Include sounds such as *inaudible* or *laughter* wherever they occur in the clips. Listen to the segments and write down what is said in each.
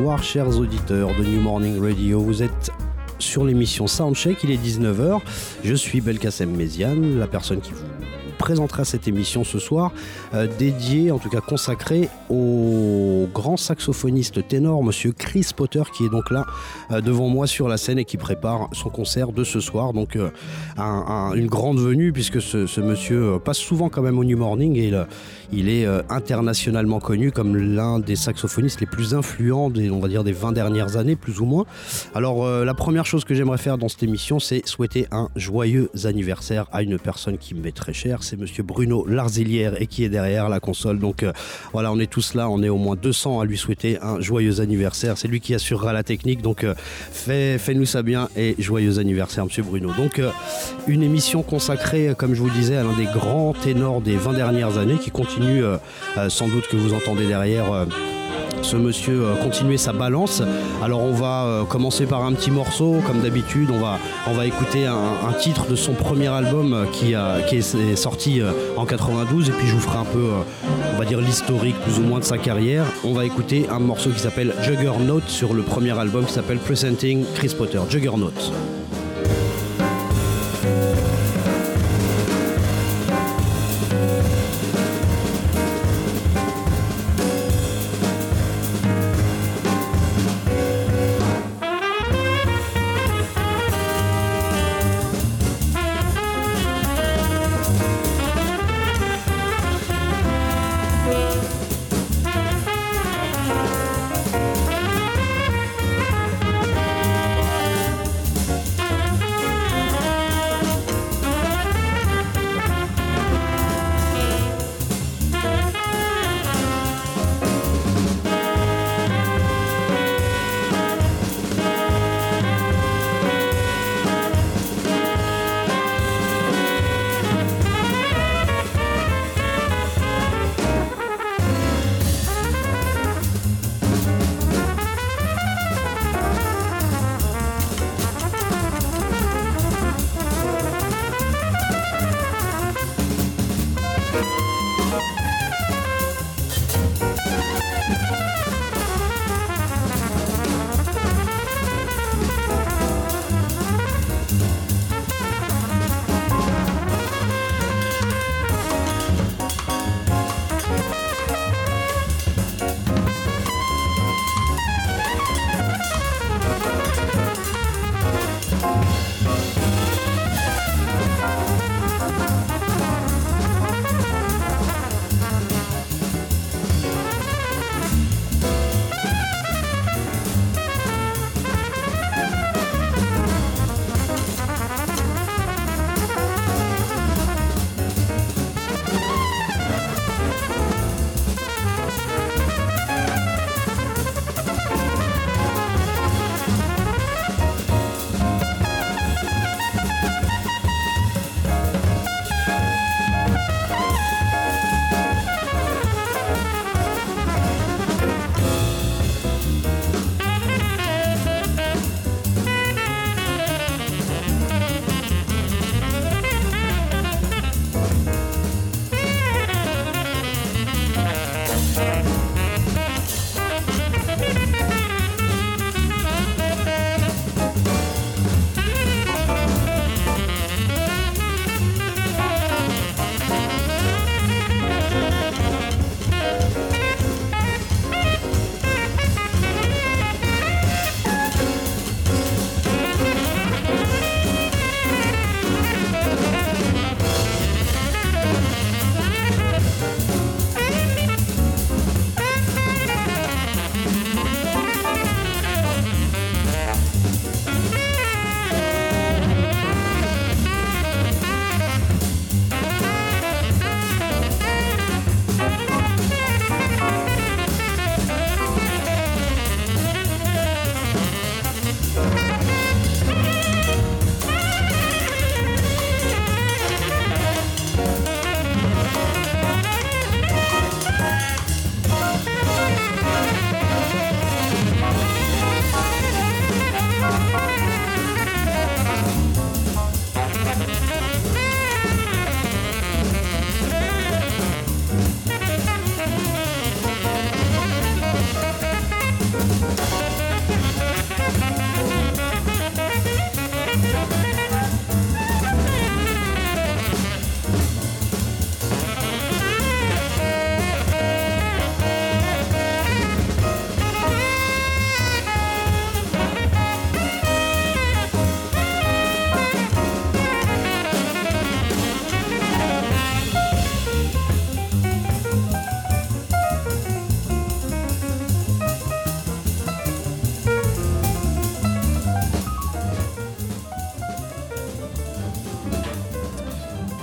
Bonsoir chers auditeurs de New Morning Radio, vous êtes sur l'émission Soundcheck, il est 19h, je suis Belkacem Méziane, la personne qui vous présentera cette émission ce soir, euh, dédiée, en tout cas consacrée au grand saxophoniste ténor, monsieur Chris Potter, qui est donc là euh, devant moi sur la scène et qui prépare son concert de ce soir. Donc euh, une grande venue, puisque ce, monsieur passe souvent quand même au New Morning et il, est internationalement connu comme l'un des saxophonistes les plus influents des, on va dire, des 20 dernières années, plus ou moins. Alors la première chose que j'aimerais faire dans cette émission, c'est souhaiter un joyeux anniversaire à une personne qui me met très cher, c'est monsieur Bruno Larzilière et qui est derrière la console. Donc euh, voilà, on est tous là, on est au moins 200 à lui souhaiter un joyeux anniversaire. C'est lui qui assurera la technique, donc euh, fais-nous ça bien et joyeux anniversaire monsieur Bruno. Donc euh, une émission consacrée, comme je vous disais, à l'un des grands ténors des 20 dernières années qui continue sans doute que vous entendez derrière monsieur euh, continuer sa balance. Alors on va euh, commencer par un petit morceau, comme d'habitude, on va, on va écouter un, titre de son premier album euh, qui, qui est sorti en 92 et puis je vous ferai un peu, on va dire l'historique plus ou moins de sa carrière. On va écouter un morceau qui s'appelle Juggernaut sur le premier album qui s'appelle Presenting Chris Potter. Juggernaut.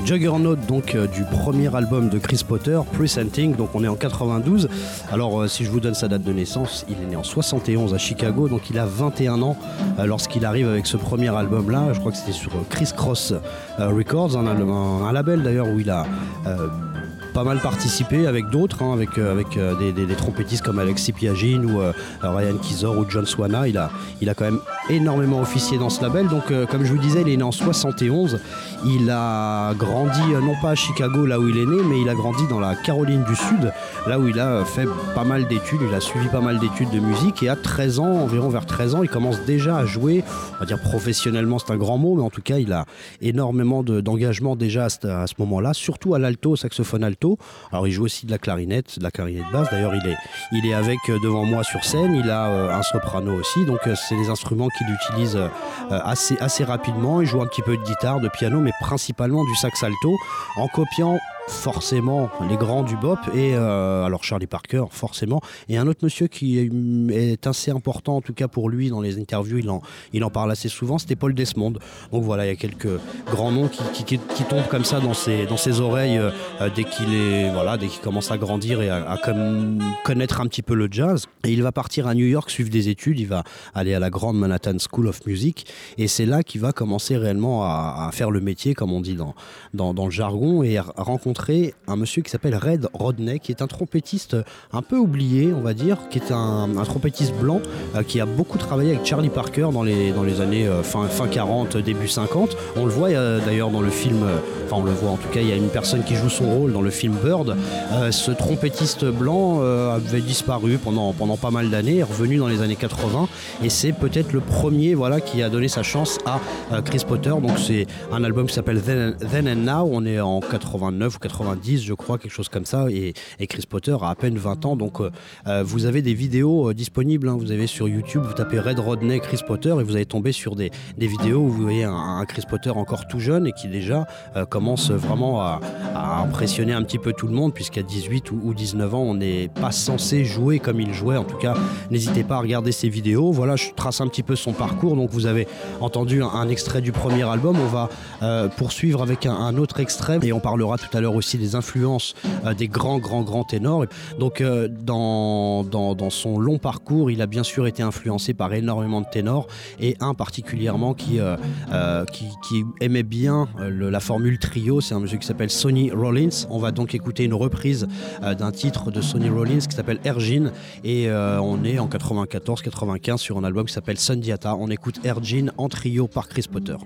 Juggernaut donc euh, du premier album de Chris Potter, Presenting, donc on est en 92. Alors euh, si je vous donne sa date de naissance, il est né en 71 à Chicago, donc il a 21 ans euh, lorsqu'il arrive avec ce premier album là, je crois que c'était sur Chris Cross Records, un label d'ailleurs où il a pas mal participé avec d'autres, hein, avec, euh, avec euh, des, trompettistes comme Alexis Piagin ou euh, Ryan Kizor ou John Swana. Il a, il a quand même énormément officié dans ce label. Donc, comme je vous disais, il est né en 71. Il a grandi, non pas à Chicago, là où il est né, mais il a grandi dans la Caroline du Sud, là où il a fait pas mal d'études. Il a suivi pas mal d'études de musique et à 13 ans, environ vers 13 ans, il commence déjà à jouer, on va dire professionnellement, c'est un grand mot, mais en tout cas, il a énormément d'engagement déjà à ce, ce moment-là, surtout à l'alto, saxophone alto. Alors il joue aussi de la clarinette, de la clarinette basse. D'ailleurs il est, avec euh, devant moi sur scène. Il a euh, un soprano aussi. Donc euh, c'est des instruments qu'il utilise assez, assez rapidement. Il joue un petit peu de guitare, de piano, mais principalement du sax alto en copiant forcément les grands du bop et euh, alors Charlie Parker forcément. Et un autre monsieur qui est assez important en tout cas pour lui dans les interviews il en, il en parle assez souvent c'était Paul Desmond. Donc voilà il y a quelques grands noms qui, tombent comme ça dans ses, dans ses oreilles euh, dès qu'il est voilà dès qu'il commence à grandir et à, connaître un petit peu le jazz. Et il va partir à New York suivre des études il va aller à la grande Manhattan School of Music. Et c'est là qu'il va commencer réellement à, faire le métier comme on dit dans, dans, dans le jargon et rencontrer un monsieur qui s'appelle Red Rodney, qui est un trompettiste un peu oublié, on va dire, qui est un, trompettiste blanc euh, qui a beaucoup travaillé avec Charlie Parker dans les, dans les années euh, fin, fin 40, début 50. On le voit euh, d'ailleurs dans le film, enfin on le voit en tout cas, il y a une personne qui joue son rôle dans le film Bird. ce trompettiste blanc avait disparu pendant, pendant pas mal d'années, est revenu dans les années 80 et c'est peut-être le premier voilà, qui a donné sa chance à Chris Potter. Donc c'est un album qui s'appelle Then, and Now, on est en 89 ou 90, je crois, quelque chose comme ça. Et, Chris Potter a à peine 20 ans. Donc, euh, euh, vous avez des vidéos euh, disponibles. Hein. Vous avez sur YouTube, vous tapez Red Rodney Chris Potter et vous allez tomber sur des, vidéos où vous voyez un, Chris Potter encore tout jeune et qui déjà commence vraiment à, impressionner un petit peu tout le monde, puisqu'à 18 ou, 19 ans, on n'est pas censé jouer comme il jouait. En tout cas, n'hésitez pas à regarder ces vidéos. Voilà, je trace un petit peu son parcours. Donc, vous avez entendu un, extrait du premier album. On va poursuivre avec un, un autre extrait et on parlera tout à l'heure aussi des influences euh, des grands, grands, grands ténors. Donc, euh, dans, dans, son long parcours, il a bien sûr été influencé par énormément de ténors et un particulièrement qui, euh, qui, aimait bien la formule trio. C'est un monsieur qui s'appelle Sonny Rollins. On va donc écouter une reprise d'un titre de Sonny Rollins qui s'appelle Ergin et on est en 94-95 sur un album qui s'appelle Sundiata. On écoute Ergin en trio par Chris Potter.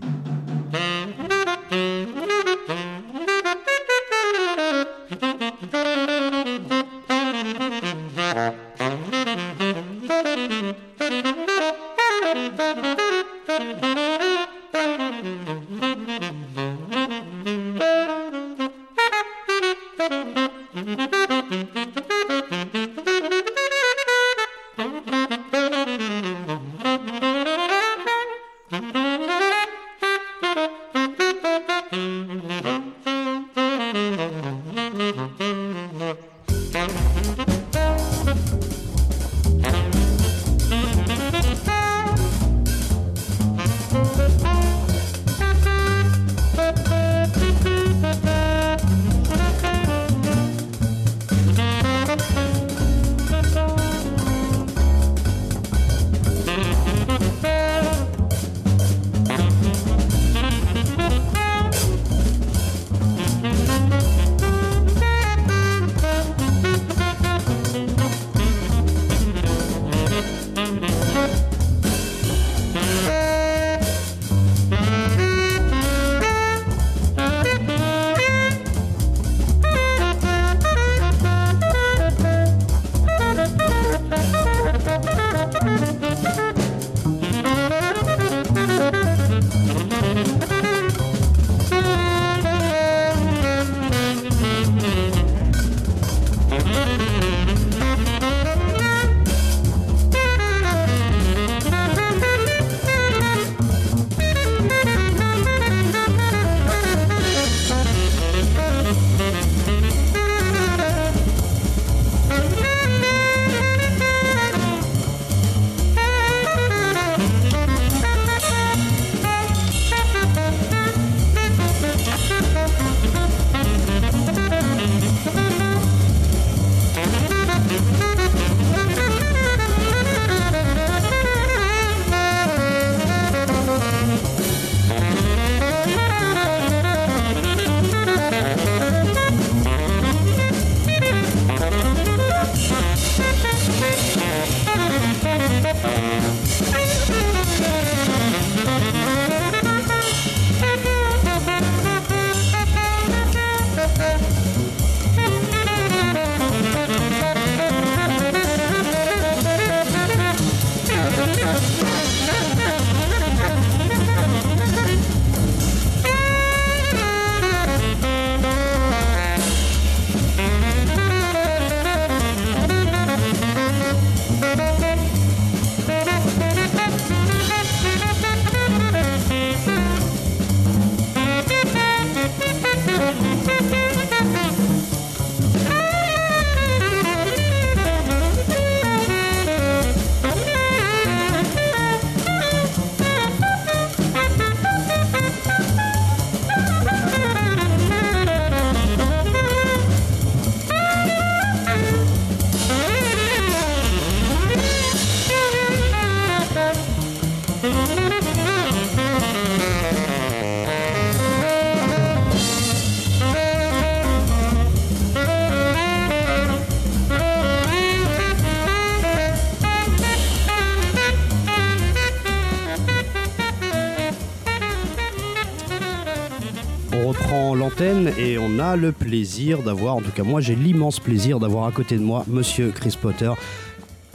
L'antenne et on a le plaisir d'avoir, en tout cas moi j'ai l'immense plaisir d'avoir à côté de moi Monsieur Chris Potter.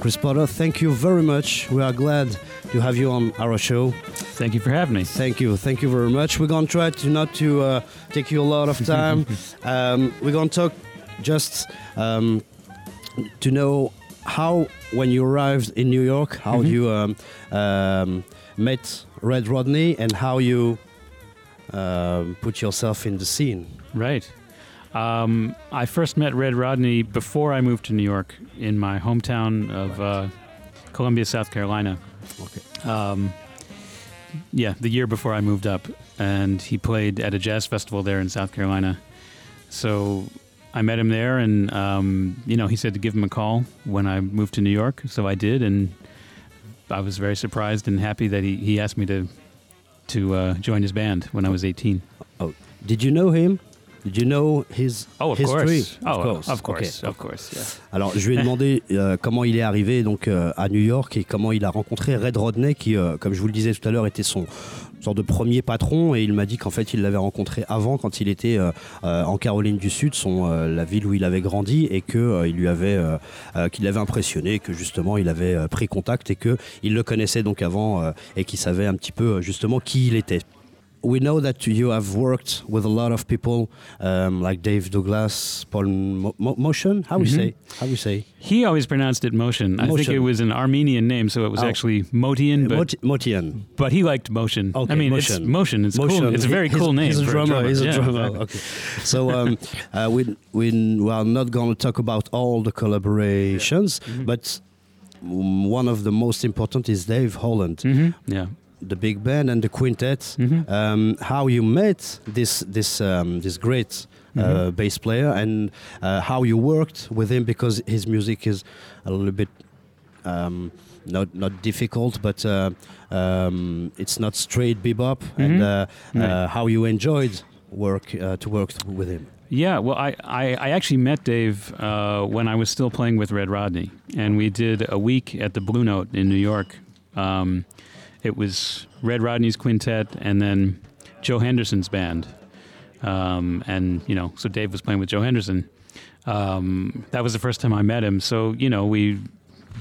Chris Potter, thank you very much. We are glad to have you on our show. Thank you for having me. Thank you, thank you very much. We're gonna try to not to uh, take you a lot of time. *laughs* um, we're gonna talk just um, to know how, when you arrived in New York, how Mhm. you um, um, met Red Rodney and how you um, put yourself in the scene. Right. Um, I first met Red Rodney before I moved to New York in my hometown of uh, Columbia, South Carolina. Okay. Um, yeah, the year before I moved up. And he played at a jazz festival there in South Carolina. So I met him there, and, um, you know, he said to give him a call when I moved to New York. So I did, and I was very surprised and happy that he, he asked me to, to uh, join his band when I was 18. Did you know him? Did you know his Oh, of history? course. Oh, of course. Okay. Of course. Yeah. Alors, je lui ai demandé euh, comment il est arrivé donc euh, à New York et comment il a rencontré Red Rodney, qui, euh, comme je vous le disais tout à l'heure, était son sorte de premier patron. Et il m'a dit qu'en fait, il l'avait rencontré avant, quand il était euh, euh, en Caroline du Sud, euh, la ville où il avait grandi, et que il avait, qu'il l'avait impressionné, que justement, il avait pris contact et que il le connaissait donc avant et qu'il savait un petit peu justement qui il était. We know that you have worked with a lot of people um, like Dave Douglas, Paul Mo- Mo- Motion. How we Mhm. say? How we say? He always pronounced it Motion. I think it was an Armenian name, so it was Oh. actually Motian, but Moti- Motian. but he liked Motion. Okay, I mean, Motion. it's Motion. It's Motion. cool. It's a very He's- cool name. He's a for drummer. He's a drummer. Okay. So um, uh, we, we we are not going to talk about all the collaborations, Mhm. but mm, one of the most important is Dave Holland, Mhm. Yeah. The big band and the quintet. Mhm. Um, how you met this this um, this great uh, Mhm. bass player and uh, how you worked with him because his music is a little bit um, not not difficult, but uh, um, it's not straight bebop. And Mhm. uh, Right. uh, how you enjoyed work uh, to work with him. Yeah, well, I, I, I actually met Dave uh, when I was still playing with Red Rodney, and we did a week at the Blue Note in New York. Um, it was Red Rodney's quintet and then Joe Henderson's band, um, and you know, so Dave was playing with Joe Henderson. Um, that was the first time I met him. So you know, we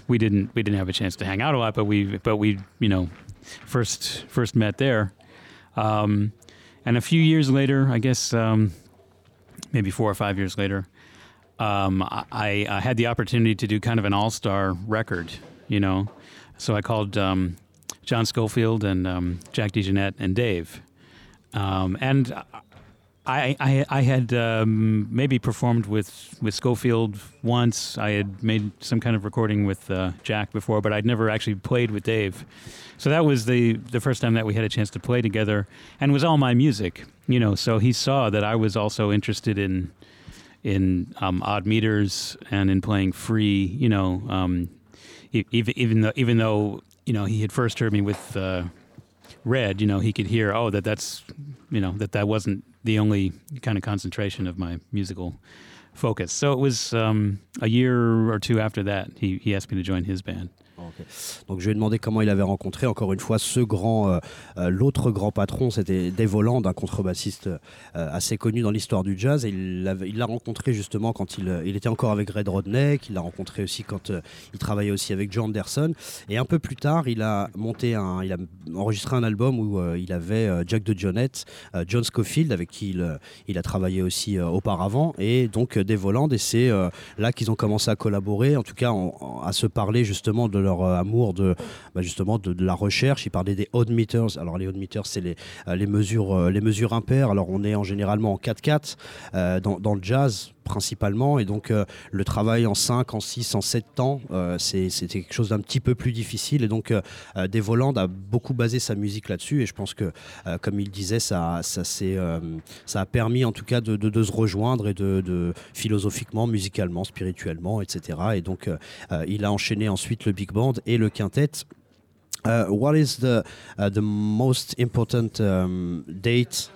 we didn't we didn't have a chance to hang out a lot, but we but we you know first first met there. Um, and a few years later, I guess um, maybe four or five years later, um, I, I had the opportunity to do kind of an all star record, you know. So I called um, John Schofield and um, Jack DeJohnette and Dave. Um, and I, I, I had um, maybe performed with, with Schofield once. I had made some kind of recording with uh, Jack before, but I'd never actually played with Dave. So that was the, the first time that we had a chance to play together, and was all my music, you know. So he saw that I was also interested in in um, odd meters and in playing free, you know. Um, even even though even though you know he had first heard me with uh, Red, you know, he could hear oh that that's you know that that wasn't the only kind of concentration of my musical focus. So it was um, a year or two after that he he asked me to join his band. Ok. Donc je lui ai demandé comment il avait rencontré encore une fois ce grand, euh, euh, l'autre grand patron, c'était Dave Holland, un contrebassiste euh, assez connu dans l'histoire du jazz. Il l'a rencontré justement quand il, euh, était encore avec Red Rodney, il l'a rencontré aussi quand euh, il travaillait aussi avec Joe Anderson. Et un peu plus tard, il a enregistré un album où euh, il avait euh, Jack de Jonette, euh, John Scofield avec qui il, euh, a travaillé aussi euh, auparavant, et donc euh, Dave Holland. Et c'est euh, là qu'ils ont commencé à collaborer, en tout cas à se parler justement de leur euh, amour de bah, justement de, la recherche. Ils parlaient des odd meters. Alors les odd meters, c'est les, euh, les mesures euh, les mesures impaires. Alors on est en généralement en 4-4 euh, dans le jazz principalement et donc euh, le travail en 5, en 6, en 7 temps euh, c'était quelque chose d'un petit peu plus difficile et donc euh, euh, Holland a beaucoup basé sa musique là-dessus et je pense que comme il disait ça, ça, a permis en tout cas de, se rejoindre et de, philosophiquement, musicalement, spirituellement, etc. Et donc il a enchaîné ensuite le big band et le quintet Uh, what is the uh, most important um, date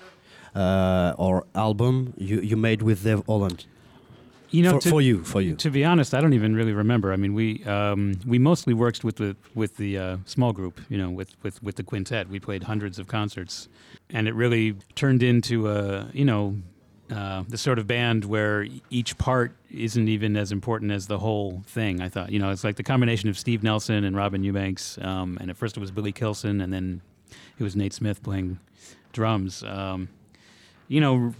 uh, or album you, you made with Dave Holland? You know, for, to, for you, for you. to be honest, I don't even really remember. I mean, we um, we mostly worked with the with the uh, small group. You know, with, with with the quintet. We played hundreds of concerts, and it really turned into a you know uh, the sort of band where each part isn't even as important as the whole thing. I thought, you know, it's like the combination of Steve Nelson and Robin Eubanks, um, and at first it was Billy Kilson, and then it was Nate Smith playing drums. Um, you know,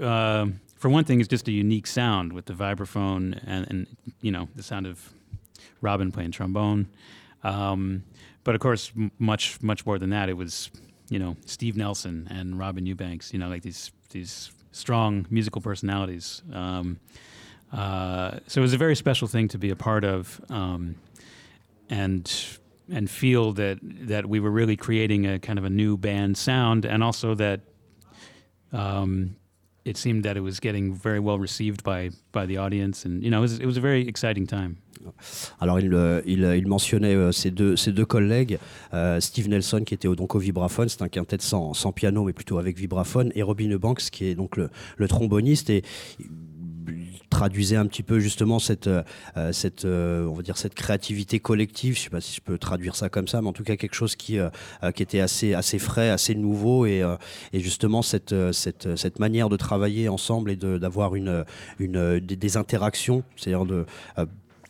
uh, for one thing, it's just a unique sound with the vibraphone and, and you know the sound of Robin playing trombone. Um, but of course, m- much much more than that, it was you know Steve Nelson and Robin Eubanks. You know, like these these strong musical personalities. Um, uh, so it was a very special thing to be a part of, um, and and feel that that we were really creating a kind of a new band sound, and also that um, it seemed that it was getting very well received by by the audience, and you know it was, it was a very exciting time. Alors il, euh, il, il mentionnait euh, ses, deux, ses deux collègues, euh, Steve Nelson qui était au, donc au vibraphone, c'est un quintet sans, sans piano mais plutôt avec vibraphone, et Robin Banks qui est donc le, le tromboniste. Et traduisait un petit peu justement cette, euh, cette, euh, on va dire cette créativité collective. Je sais pas si je peux traduire ça comme ça, mais en tout cas quelque chose qui, euh, qui était assez, assez frais, assez nouveau et, et justement cette, cette, cette manière de travailler ensemble et d'avoir une, une, des, interactions, c'est-à-dire de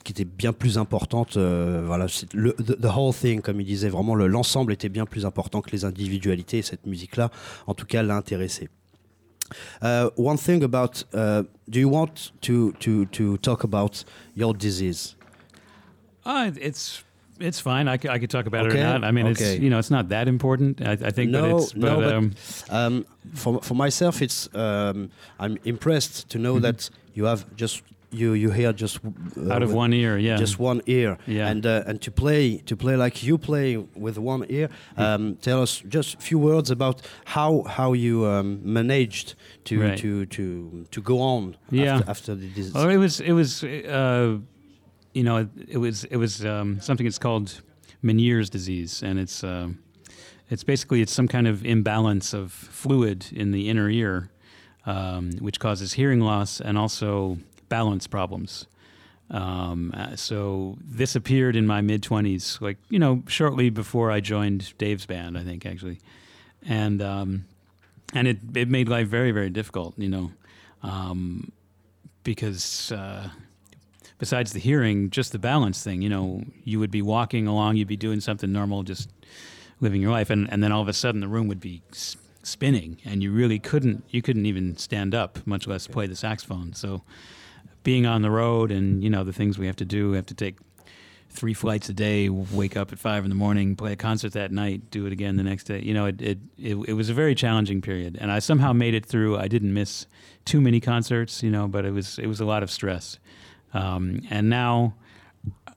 qui était bien plus importante. Euh, voilà, le the, whole thing, comme il disait, vraiment l'ensemble était bien plus important que les individualités. Et cette musique-là, en tout cas, l'a intéressé. Uh, one thing about, uh, do you want to to to talk about your disease? Uh, it's it's fine. I, I could talk about okay. it or not. I mean, okay. it's you know, it's not that important. I, I think. No, but it's, but, no. But, um, um, for for myself, it's um, I'm impressed to know mm -hmm. that you have just you you hear just uh, out of one ear, yeah, just one ear, yeah, and uh, and to play to play like you play with one ear. Um, tell us just a few words about how how you um, managed to right. to to to go on. Yeah, after, after the disease. Oh, it was it was uh, you know it, it, was it was um, something that's called Meniere's disease, and it's uh, it's basically it's some kind of imbalance of fluid in the inner ear. Um, which causes hearing loss and also balance problems. Um, uh, so this appeared in my mid twenties, like you know, shortly before I joined Dave's band, I think actually, and um, and it it made life very very difficult, you know, um, because uh, besides the hearing, just the balance thing, you know, you would be walking along, you'd be doing something normal, just living your life, and and then all of a sudden the room would be spinning, and you really couldn't you couldn't even stand up, much less play the saxophone. So being on the road and you know the things we have to do. We have to take three flights a day, wake up at five in the morning, play a concert that night, do it again the next day. You know, it it, it, it was a very challenging period, and I somehow made it through. I didn't miss too many concerts, you know, but it was it was a lot of stress. Um, and now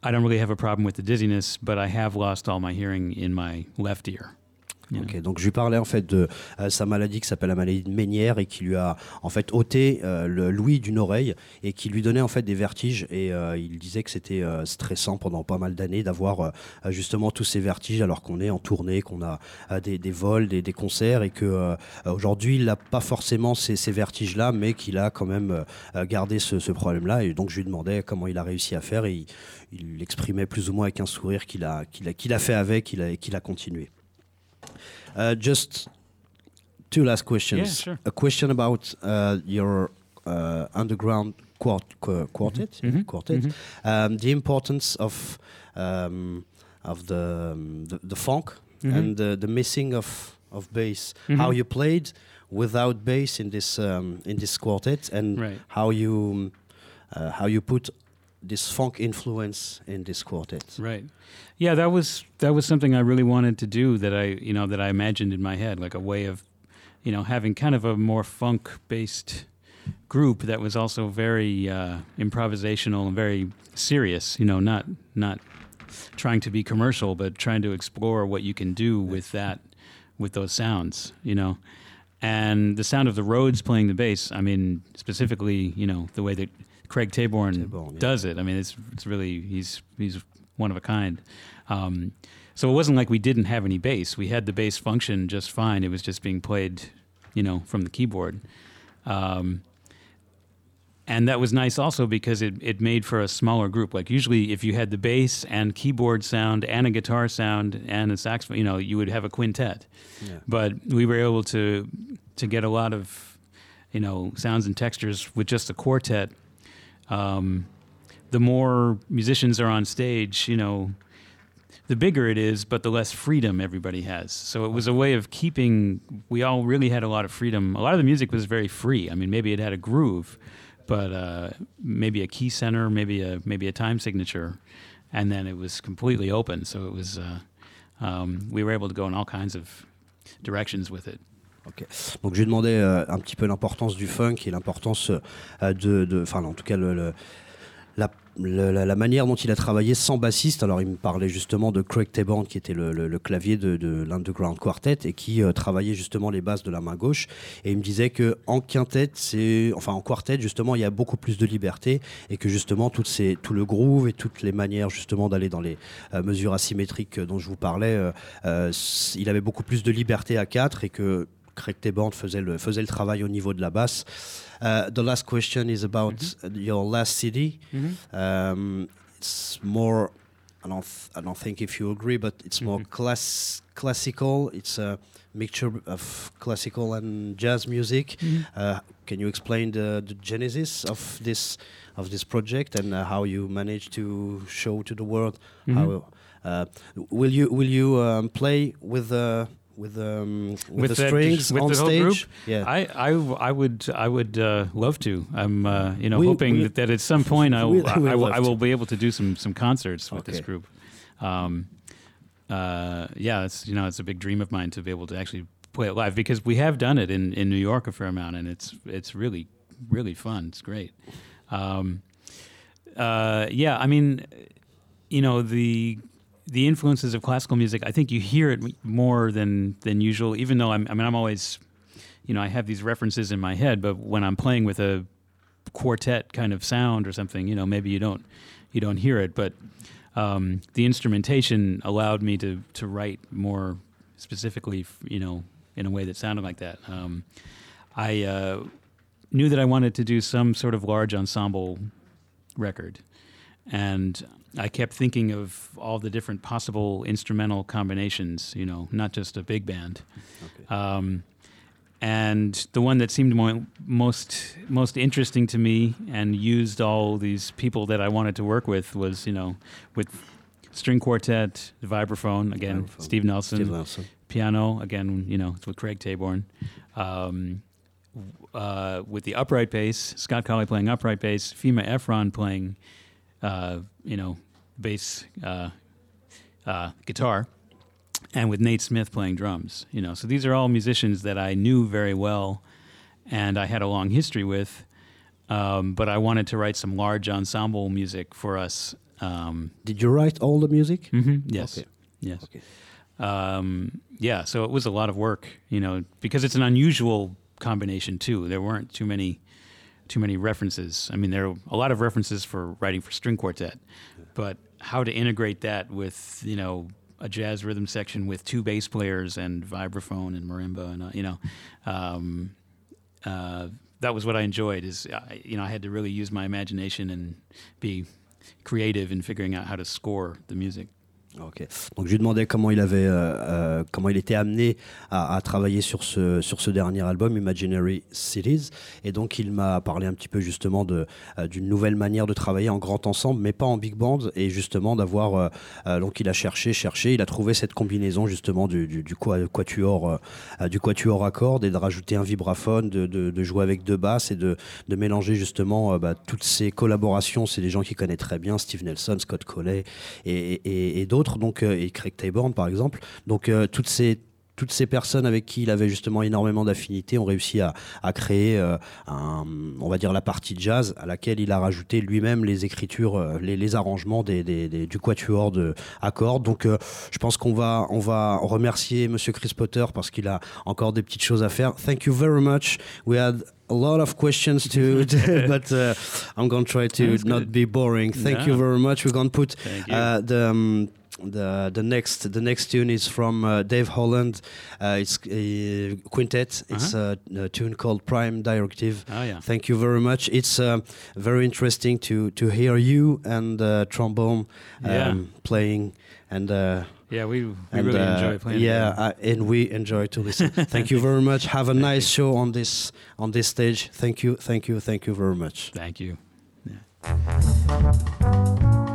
I don't really have a problem with the dizziness, but I have lost all my hearing in my left ear. Donc je lui parlais en fait de euh, sa maladie qui s'appelle la maladie de Ménière et qui lui a en fait ôté euh, le l'ouïe d'une oreille et qui lui donnait en fait des vertiges et euh, il disait que c'était stressant pendant pas mal d'années d'avoir justement tous ces vertiges alors qu'on est en tournée, qu'on a des, des, vols, des, des, concerts et que aujourd'hui il n'a pas forcément ces, ces vertiges là mais qu'il a quand même gardé ce, ce problème là et donc je lui demandais comment il a réussi à faire et il, l'exprimait plus ou moins avec un sourire qu'il a, qu'il a, qu'il a fait avec, qu'il qu'il a continué. Uh, just two last questions. Yeah, sure. A question about uh, your uh, underground quart qu quartet. Mm -hmm. Quartet. Mm -hmm. um, the importance of um, of the, um, the, the funk mm -hmm. and the, the missing of of bass. Mm-hmm. How you played without bass in this um, in this quartet, and right. how you uh, how you put this funk influence in this quartet. Right. Yeah, that was that was something I really wanted to do that I you know that I imagined in my head like a way of you know having kind of a more funk based group that was also very uh, improvisational and very serious. You know, not not trying to be commercial, but trying to explore what you can do with that with those sounds. You know. And the sound of the Rhodes playing the bass, I mean, specifically, you know, the way that Craig Taborn, Taborn yeah. does it. I mean, it's it's really he's he's one of a kind. Um, so it wasn't like we didn't have any bass. We had the bass function just fine. It was just being played, you know, from the keyboard. Um, and that was nice also because it, it made for a smaller group. Like usually, if you had the bass and keyboard sound and a guitar sound and a saxophone, you know, you would have a quintet. Yeah. But we were able to to get a lot of you know sounds and textures with just a quartet. Um, the more musicians are on stage, you know, the bigger it is, but the less freedom everybody has. So it was a way of keeping. We all really had a lot of freedom. A lot of the music was very free. I mean, maybe it had a groove but uh, maybe a key center, maybe a maybe a time signature, and then it was completely open. So it was uh, um, we were able to go in all kinds of directions with it. Ok. Donc j'ai demandé euh, un petit peu l'importance du funk et l'importance euh, de, enfin en tout cas la, manière dont il a travaillé sans bassiste. Alors, il me parlait justement de Craig Taborn, qui était le, clavier de, l'Underground Quartet et qui euh, travaillait justement les basses de la main gauche. Et il me disait que en quintet, c'est, enfin en quartet, justement, il y a beaucoup plus de liberté et que justement tout le groove et toutes les manières justement d'aller dans les euh, mesures asymétriques dont je vous parlais, il avait beaucoup plus de liberté à quatre et que Craig Taborn faisait le, faisait le travail au niveau de la basse. Uh, the last question is about mm-hmm. your last CD. Mm-hmm. Um, it's more. I don't. I don't think if you agree, but it's more mm-hmm. class classical. It's a mixture of classical and jazz music. Mm-hmm. Uh, can you explain the, the genesis of this of this project and uh, how you managed to show to the world mm-hmm. how? Uh, will you will you um, play with the with um, with, with the strings with on the stage. Group? Yeah, I, I, I would I would uh, love to. I'm uh, you know we, hoping we, that at some point *laughs* I will, I, will, I will be able to do some some concerts with okay. this group. Um, uh, yeah, it's you know it's a big dream of mine to be able to actually play it live because we have done it in, in New York a fair amount and it's it's really really fun. It's great. Um, uh, yeah, I mean, you know the the influences of classical music, I think you hear it more than than usual. Even though I'm, I mean, I'm always, you know, I have these references in my head, but when I'm playing with a quartet kind of sound or something, you know, maybe you don't you don't hear it. But um, the instrumentation allowed me to to write more specifically, you know, in a way that sounded like that. Um, I uh, knew that I wanted to do some sort of large ensemble record, and I kept thinking of all the different possible instrumental combinations, you know, not just a big band. Okay. Um, and the one that seemed mo- most most interesting to me and used all these people that I wanted to work with was, you know, with string quartet, vibraphone again, vibraphone. Steve Nelson, Steve Nelson, piano again, you know, it's with Craig Taborn. Um, uh, with the upright bass, Scott Colley playing upright bass, Fima Efron playing uh, you know, bass, uh, uh, guitar, and with Nate Smith playing drums. You know, so these are all musicians that I knew very well, and I had a long history with. Um, but I wanted to write some large ensemble music for us. Um, Did you write all the music? Mm-hmm, yes. Okay. Yes. Okay. Um, yeah. So it was a lot of work, you know, because it's an unusual combination too. There weren't too many too many references. I mean, there are a lot of references for writing for string quartet, but how to integrate that with you know a jazz rhythm section with two bass players and vibraphone and marimba and uh, you know um, uh, that was what I enjoyed. Is uh, you know I had to really use my imagination and be creative in figuring out how to score the music. Donc je lui demandais comment il avait, euh, euh, comment il était amené à, travailler sur ce sur ce dernier album Imaginary Cities, et donc il m'a parlé un petit peu justement euh, d'une nouvelle manière de travailler en grand ensemble, mais pas en big band, et justement d'avoir donc il a cherché, cherché, il a trouvé cette combinaison justement du, du, du quatuor du quatuor à cordes et de rajouter un vibraphone, de, jouer avec deux basses et de, mélanger justement bah, toutes ces collaborations. C'est des gens qui connaissent très bien Steve Nelson, Scott Colley et, et, et d'autres donc, euh, et Craig Taborn par exemple. Donc euh, toutes ces toutes ces personnes avec qui il avait justement énormément d'affinités ont réussi à, créer, euh, un, on va dire, la partie jazz à laquelle il a rajouté lui-même les écritures, les, arrangements des, du quatuor de accords. Donc, je pense qu'on va, on va remercier Monsieur Chris Potter parce qu'il a encore des petites choses à faire. Thank you very much. We had a lot of questions to, *laughs* *laughs* but uh, I'm going to try to not be boring. Thank you very much. We're going to put uh, the. Um, the the next the next tune is from uh, Dave Holland. Uh, it's a quintet. It's a, a tune called Prime Directive. Oh yeah. Thank you very much. It's uh, very interesting to to hear you and uh, trombone um, Yeah. playing and. Uh, Yeah, we, we and, really uh, enjoy playing. Yeah, uh, and we enjoy to listen. *laughs* thank you very much. Have a Thank nice you. show on this on this stage. Thank you, thank you, thank you very much. Thank you. Thank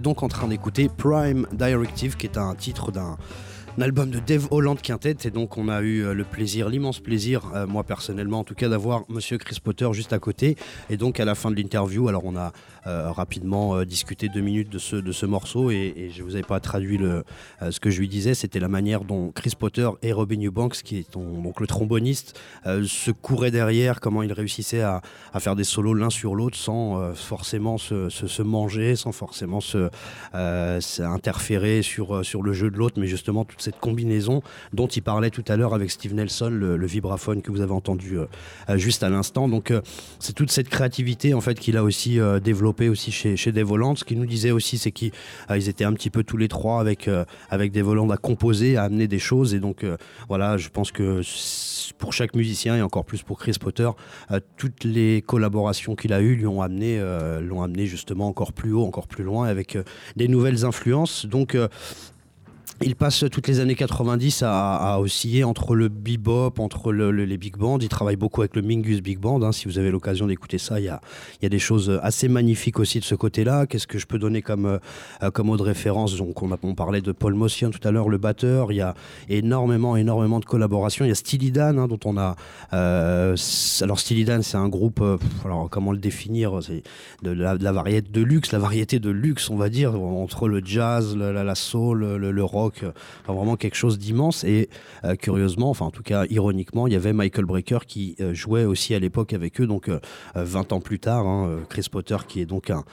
donc en train d'écouter Prime Directive, qui est un titre d'un un album de Dave Holland Quintet. Et donc, on a eu euh, le plaisir, l'immense plaisir, euh, moi personnellement en tout cas, d'avoir Monsieur Chris Potter juste à côté. Et donc, à la fin de l'interview, alors on a euh, rapidement discuté deux minutes de ce, de ce morceau et, je ne vous avais pas traduit le, ce que je lui disais. C'était la manière dont Chris Potter et Robin Eubanks, qui est donc le tromboniste, se couraient derrière, comment ils réussissaient à, à faire des solos l'un sur l'autre sans forcément se, se, manger, sans forcément se, interférer sur, sur le jeu de l'autre, mais justement toute cette combinaison dont il parlait tout à l'heure avec Steve Nelson, le, vibraphone que vous avez entendu euh, euh, juste à l'instant. Donc euh, c'est toute cette créativité en fait qu'il a aussi développée aussi chez, chez Dave Ce qu'il nous disait aussi, c'est qu'ils étaient un petit peu tous les trois avec, avec Dave Holland à composer, à amener des choses. Et donc voilà, je pense que pour chaque musicien et encore plus pour Chris Potter, toutes les collaborations qu'il a eues lui ont amené, l'ont amené justement encore plus haut, encore plus loin avec des nouvelles influences. Donc il passe toutes les années 90 à, osciller entre le bebop, entre les big bands. Il travaille beaucoup avec le Mingus Big Band. Hein. Si vous avez l'occasion d'écouter ça, il y a, des choses assez magnifiques aussi de ce côté-là. Qu'est-ce que je peux donner comme, euh, comme mot de référence on, a, parlait de Paul Motion tout à l'heure, le batteur. Il y a énormément, énormément de collaborations. Il y a Steely Dan, hein, dont on a. Euh, alors, Steely Dan, c'est un groupe. Euh, alors, comment le définir? C'est de la, variété de luxe, la variété de luxe, on va dire, entre le jazz, la, soul, le rock euh, vraiment quelque chose d'immense. Et euh, curieusement, enfin en tout cas ironiquement, il y avait Michael Brecker qui euh, jouait aussi à l'époque avec eux, donc 20 ans plus tard, hein, Chris Potter qui est donc un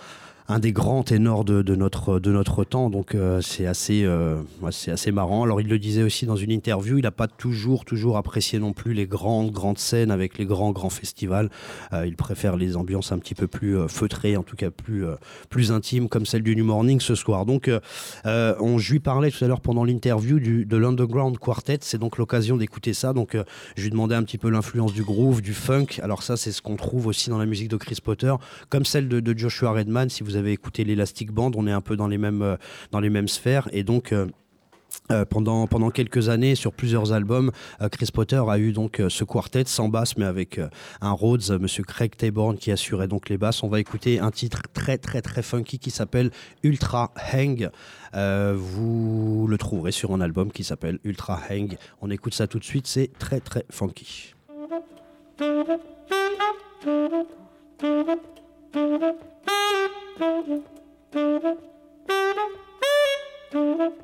un des grands ténors de, notre, de notre temps, donc euh, c'est assez, euh, c'est assez marrant. Alors il le disait aussi dans une interview, il n'a pas toujours, toujours apprécié non plus les grandes, grandes scènes avec les grands, grands festivals. Euh, il préfère les ambiances un petit peu plus feutrées, en tout cas plus, plus intimes, comme celle du New Morning ce soir. Donc on, je lui parlais tout à l'heure pendant l'interview de l'Underground Quartet, c'est donc l'occasion d'écouter ça. Donc je lui demandais un petit peu l'influence du groove, du funk. Alors ça c'est ce qu'on trouve aussi dans la musique de Chris Potter, comme celle de, de Joshua Redman, si vous vous avez écouté l'Elastic Band, on est un peu dans les mêmes, euh, dans les mêmes sphères. Et donc, euh, euh, pendant, pendant quelques années, sur plusieurs albums, Chris Potter a eu donc ce quartet sans basse, mais avec un Rhodes, Monsieur Craig Taborn qui assurait donc les basses. On va écouter un titre très très très funky qui s'appelle Ultra Hang. vous le trouverez sur un album qui s'appelle Ultra Hang. On écoute ça tout de suite, c'est très très funky. Thank you.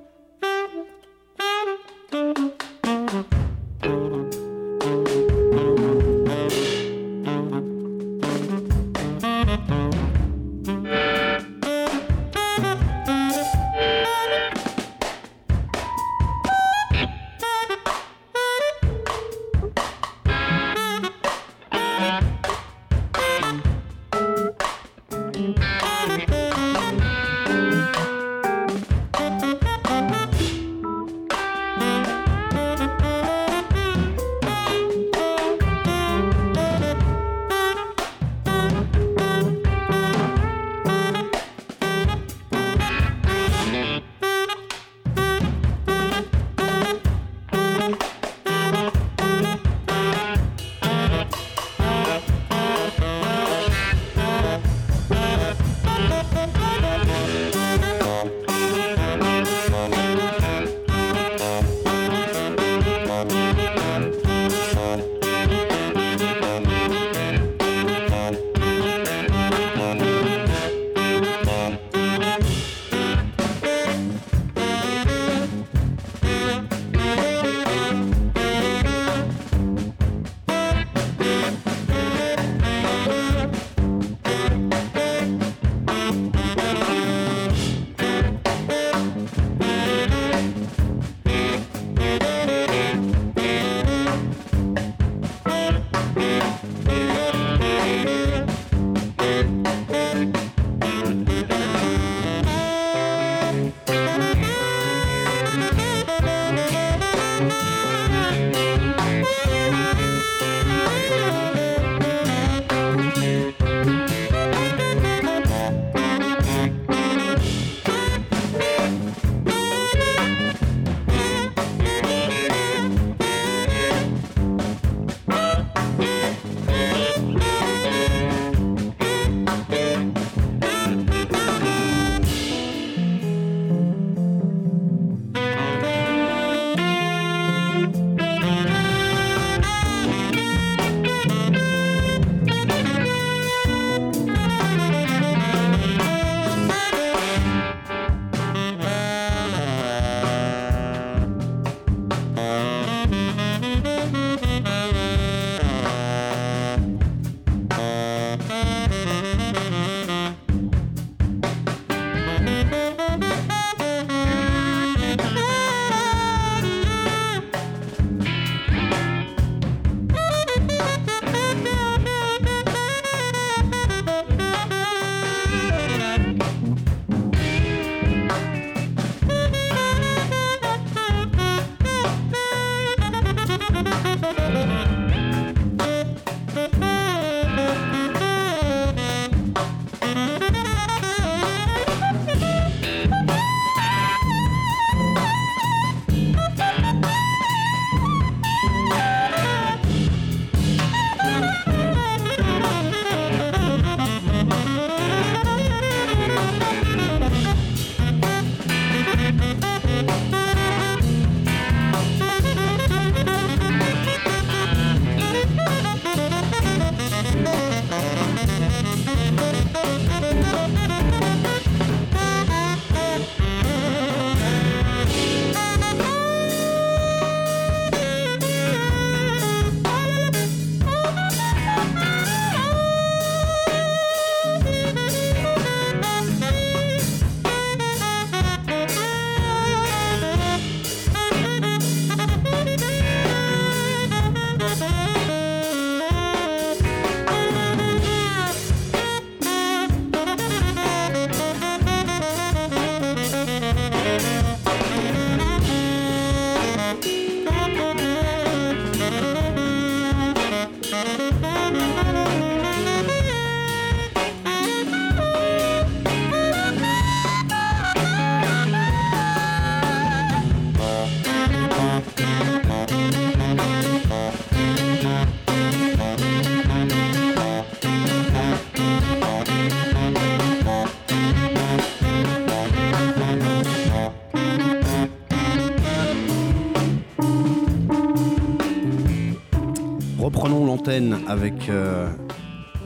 Avec euh,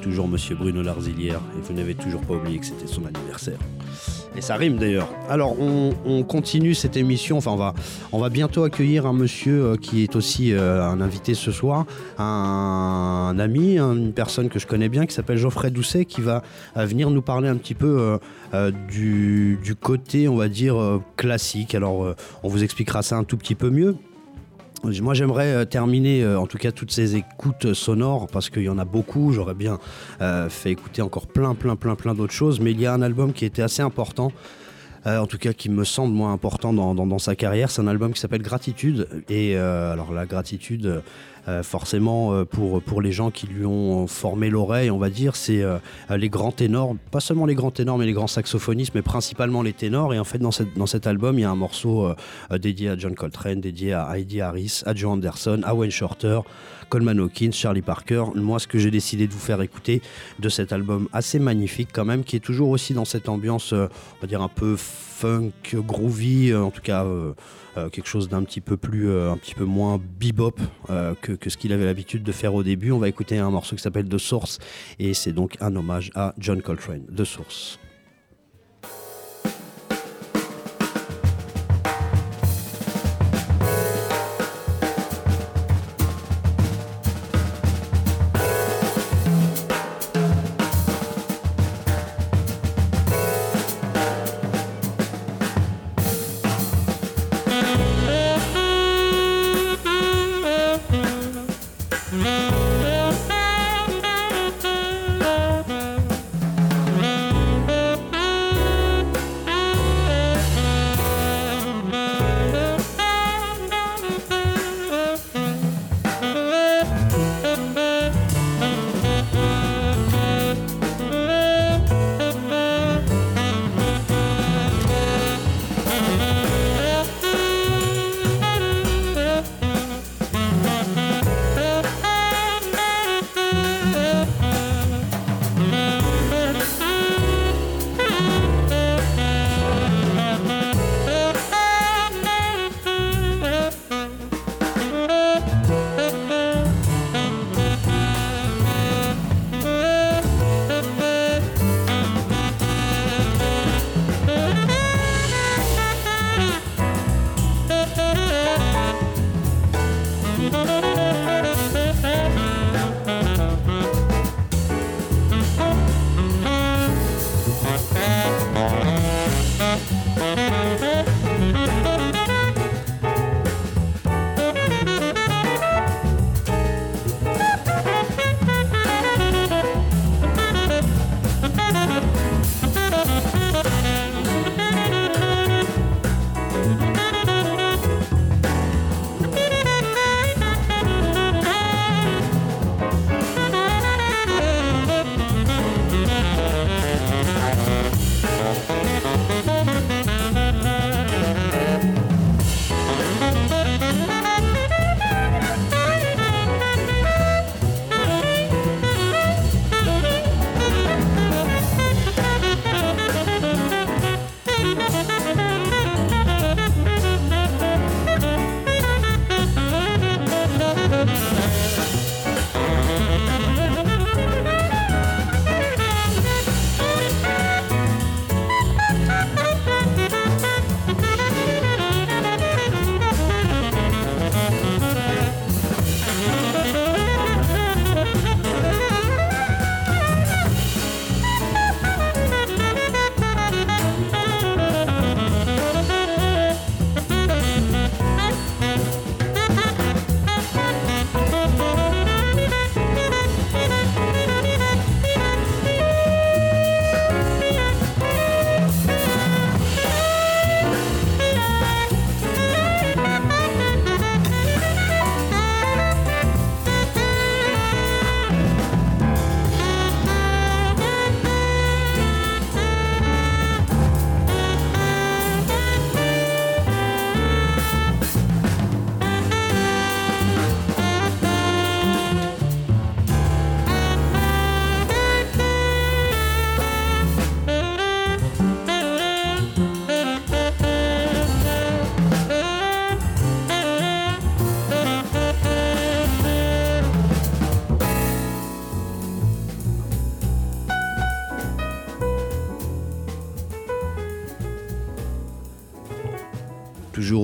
toujours Monsieur Bruno Larzilière. Et vous n'avez toujours pas oublié que c'était son anniversaire. Et ça rime d'ailleurs. Alors on, continue cette émission. Enfin, on va, on va bientôt accueillir un monsieur euh, qui est aussi euh, un invité ce soir, un, ami, une personne que je connais bien qui s'appelle Geoffrey Doucet, qui va venir nous parler un petit peu du, du, côté, on va dire, classique. Alors on vous expliquera ça un tout petit peu mieux. Moi, j'aimerais euh, terminer, euh, en tout cas, toutes ces écoutes sonores, parce qu'il y en a beaucoup. J'aurais bien euh, fait écouter encore plein, plein, plein, plein d'autres choses. Mais il y a un album qui était assez important. en tout cas qui me semble moins important dans, dans sa carrière, c'est un album qui s'appelle Gratitude. Et alors la gratitude, euh, forcément, euh, pour, pour les gens qui lui ont formé l'oreille, on va dire, c'est euh, les grands ténors, pas seulement les grands ténors, mais les grands saxophonistes, mais principalement les ténors. Et en fait, dans, dans cet album, il y a un morceau dédié à John Coltrane, dédié à Heidi Harris, à Joe Anderson, à Wayne Shorter, Coleman Hawkins, Charlie Parker. Moi, ce que j'ai décidé de vous faire écouter de cet album assez magnifique quand même, qui est toujours aussi dans cette ambiance, on va dire un peu funk, groovy, en tout cas euh, quelque chose d'un petit peu plus, euh, un petit peu moins bebop euh, que, que, ce qu'il avait l'habitude de faire au début. On va écouter un morceau qui s'appelle The Source et c'est donc un hommage à John Coltrane, The Source.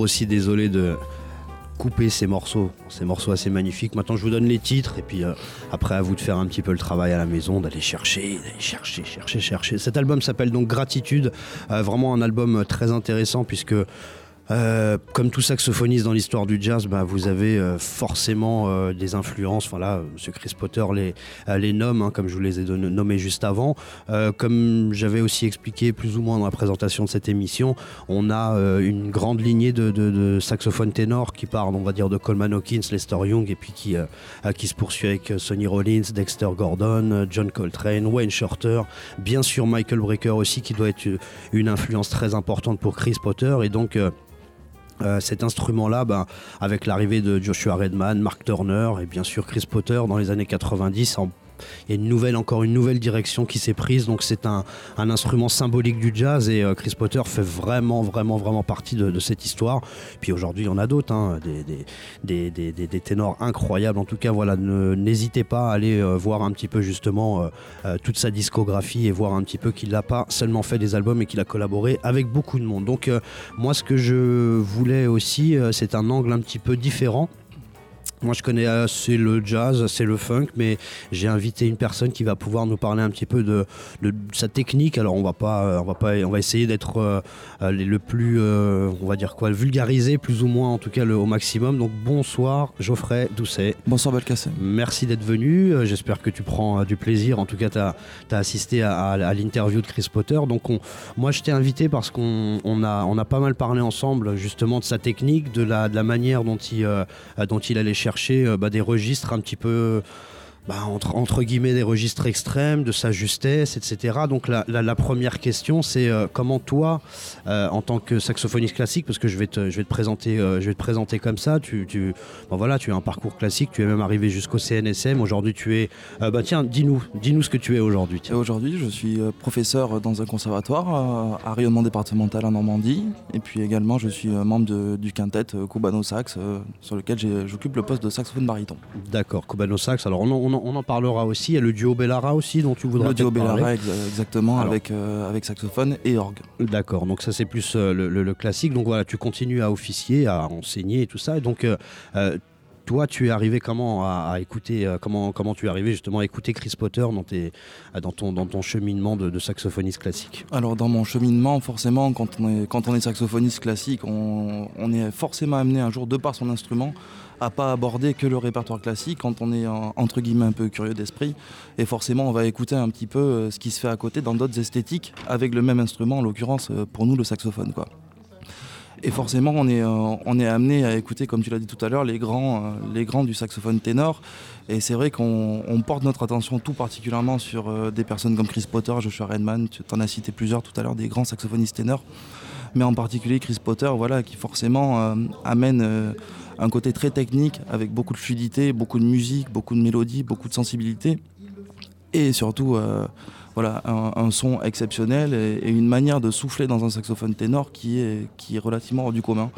Aussi désolé de couper ces morceaux, ces morceaux assez magnifiques. Maintenant, je vous donne les titres et puis euh, après, à vous de faire un petit peu le travail à la maison, d'aller chercher, d'aller chercher, chercher, chercher. Cet album s'appelle donc Gratitude, euh, vraiment un album très intéressant puisque euh, comme tout saxophoniste dans l'histoire du jazz, bah, vous avez euh, forcément euh, des influences. Enfin là. Chris Potter les, les nomme, hein, comme je vous les ai nommés juste avant. comme j'avais aussi expliqué plus ou moins dans la présentation de cette émission, on a une grande lignée de, de, saxophones ténors qui partent, on va dire, de Coleman Hawkins, Lester Young, et puis qui, qui se poursuit avec Sonny Rollins, Dexter Gordon, John Coltrane, Wayne Shorter, bien sûr Michael Brecker aussi, qui doit être une influence très importante pour Chris Potter. Et donc, euh, cet instrument-là, ben, avec l'arrivée de Joshua Redman, Mark Turner et bien sûr Chris Potter dans les années 90 en il y a une nouvelle, encore une nouvelle direction qui s'est prise. Donc c'est un, instrument symbolique du jazz et euh, Chris Potter fait vraiment, vraiment, vraiment partie de, cette histoire. Puis aujourd'hui, il y en a d'autres, hein, des, ténors incroyables. En tout cas, voilà, n'hésitez pas à aller euh, voir un petit peu justement euh, toute sa discographie et voir un petit peu qu'il n'a pas seulement fait des albums, mais qu'il a collaboré avec beaucoup de monde. Donc moi, ce que je voulais aussi, c'est un angle un petit peu différent. Moi, je connais assez le jazz, assez le funk, mais j'ai invité une personne qui va pouvoir nous parler un petit peu de, sa technique. Alors, on va pas, on va pas, on va essayer d'être euh, le plus, euh, on va dire quoi, vulgarisé, plus ou moins, en tout cas, le, au maximum. Donc, bonsoir, Geoffrey Doucet. Bonsoir, Belkacem. Merci d'être venu. Euh, j'espère que tu prends du plaisir. En tout cas, tu as, assisté à, l'interview de Chris Potter. Donc, moi, je t'ai invité parce qu'on a, on a pas mal parlé ensemble, justement, de sa technique, de la, de la manière dont il, dont il allait chercher euh, bah, des registres un petit peu bah, entre, entre, guillemets des registres extrêmes, de sa justesse, etc. Donc la, la, première question, c'est euh, comment toi, euh, en tant que saxophoniste classique, parce que je vais te, je vais te présenter, euh, je vais te présenter comme ça, tu, tu, voilà, tu as un parcours classique, tu es même arrivé jusqu'au CNSM. Aujourd'hui, tu es, bah tiens, dis-nous, dis-nous ce que tu es aujourd'hui. Aujourd'hui, je suis professeur dans un conservatoire à rayonnement départemental en Normandie, et puis également, je suis membre du quintet Cubano Sax, sur lequel j'occupe le poste de saxophone baryton. D'accord, Cubano Sax. Alors on, on on en parlera aussi. Il y a le duo Bellara aussi dont tu voudrais Le duo Bellara, exactement, avec, euh, avec saxophone et orgue. D'accord, donc ça c'est plus euh, le, classique. Donc voilà, tu continues à officier, à enseigner et tout ça. Et donc euh, toi, tu es arrivé comment à, écouter, comment, comment tu es arrivé justement à écouter Chris Potter dans, tes, dans, ton, dans ton cheminement de, saxophoniste classique? Alors, dans mon cheminement, forcément, quand on est, quand on est saxophoniste classique, on, on est forcément amené un jour, de par son instrument, à pas aborder que le répertoire classique quand on est entre guillemets un peu curieux d'esprit. Et forcément, on va écouter un petit peu euh, ce qui se fait à côté dans d'autres esthétiques avec le même instrument, en l'occurrence euh, pour nous le saxophone. Quoi. Et forcément, on est, euh, on est amené à écouter, comme tu l'as dit tout à l'heure, les grands, les grands du saxophone ténor. Et c'est vrai qu'on porte notre attention tout particulièrement sur des personnes comme Chris Potter, Joshua Redman, tu en as cité plusieurs tout à l'heure, des grands saxophonistes ténors. Mais en particulier Chris Potter, voilà, qui forcément amène un côté très technique avec beaucoup de fluidité, beaucoup de musique, beaucoup de mélodie, beaucoup de sensibilité et surtout euh, voilà, un, son exceptionnel et, une manière de souffler dans un saxophone ténor qui est, qui est relativement hors du commun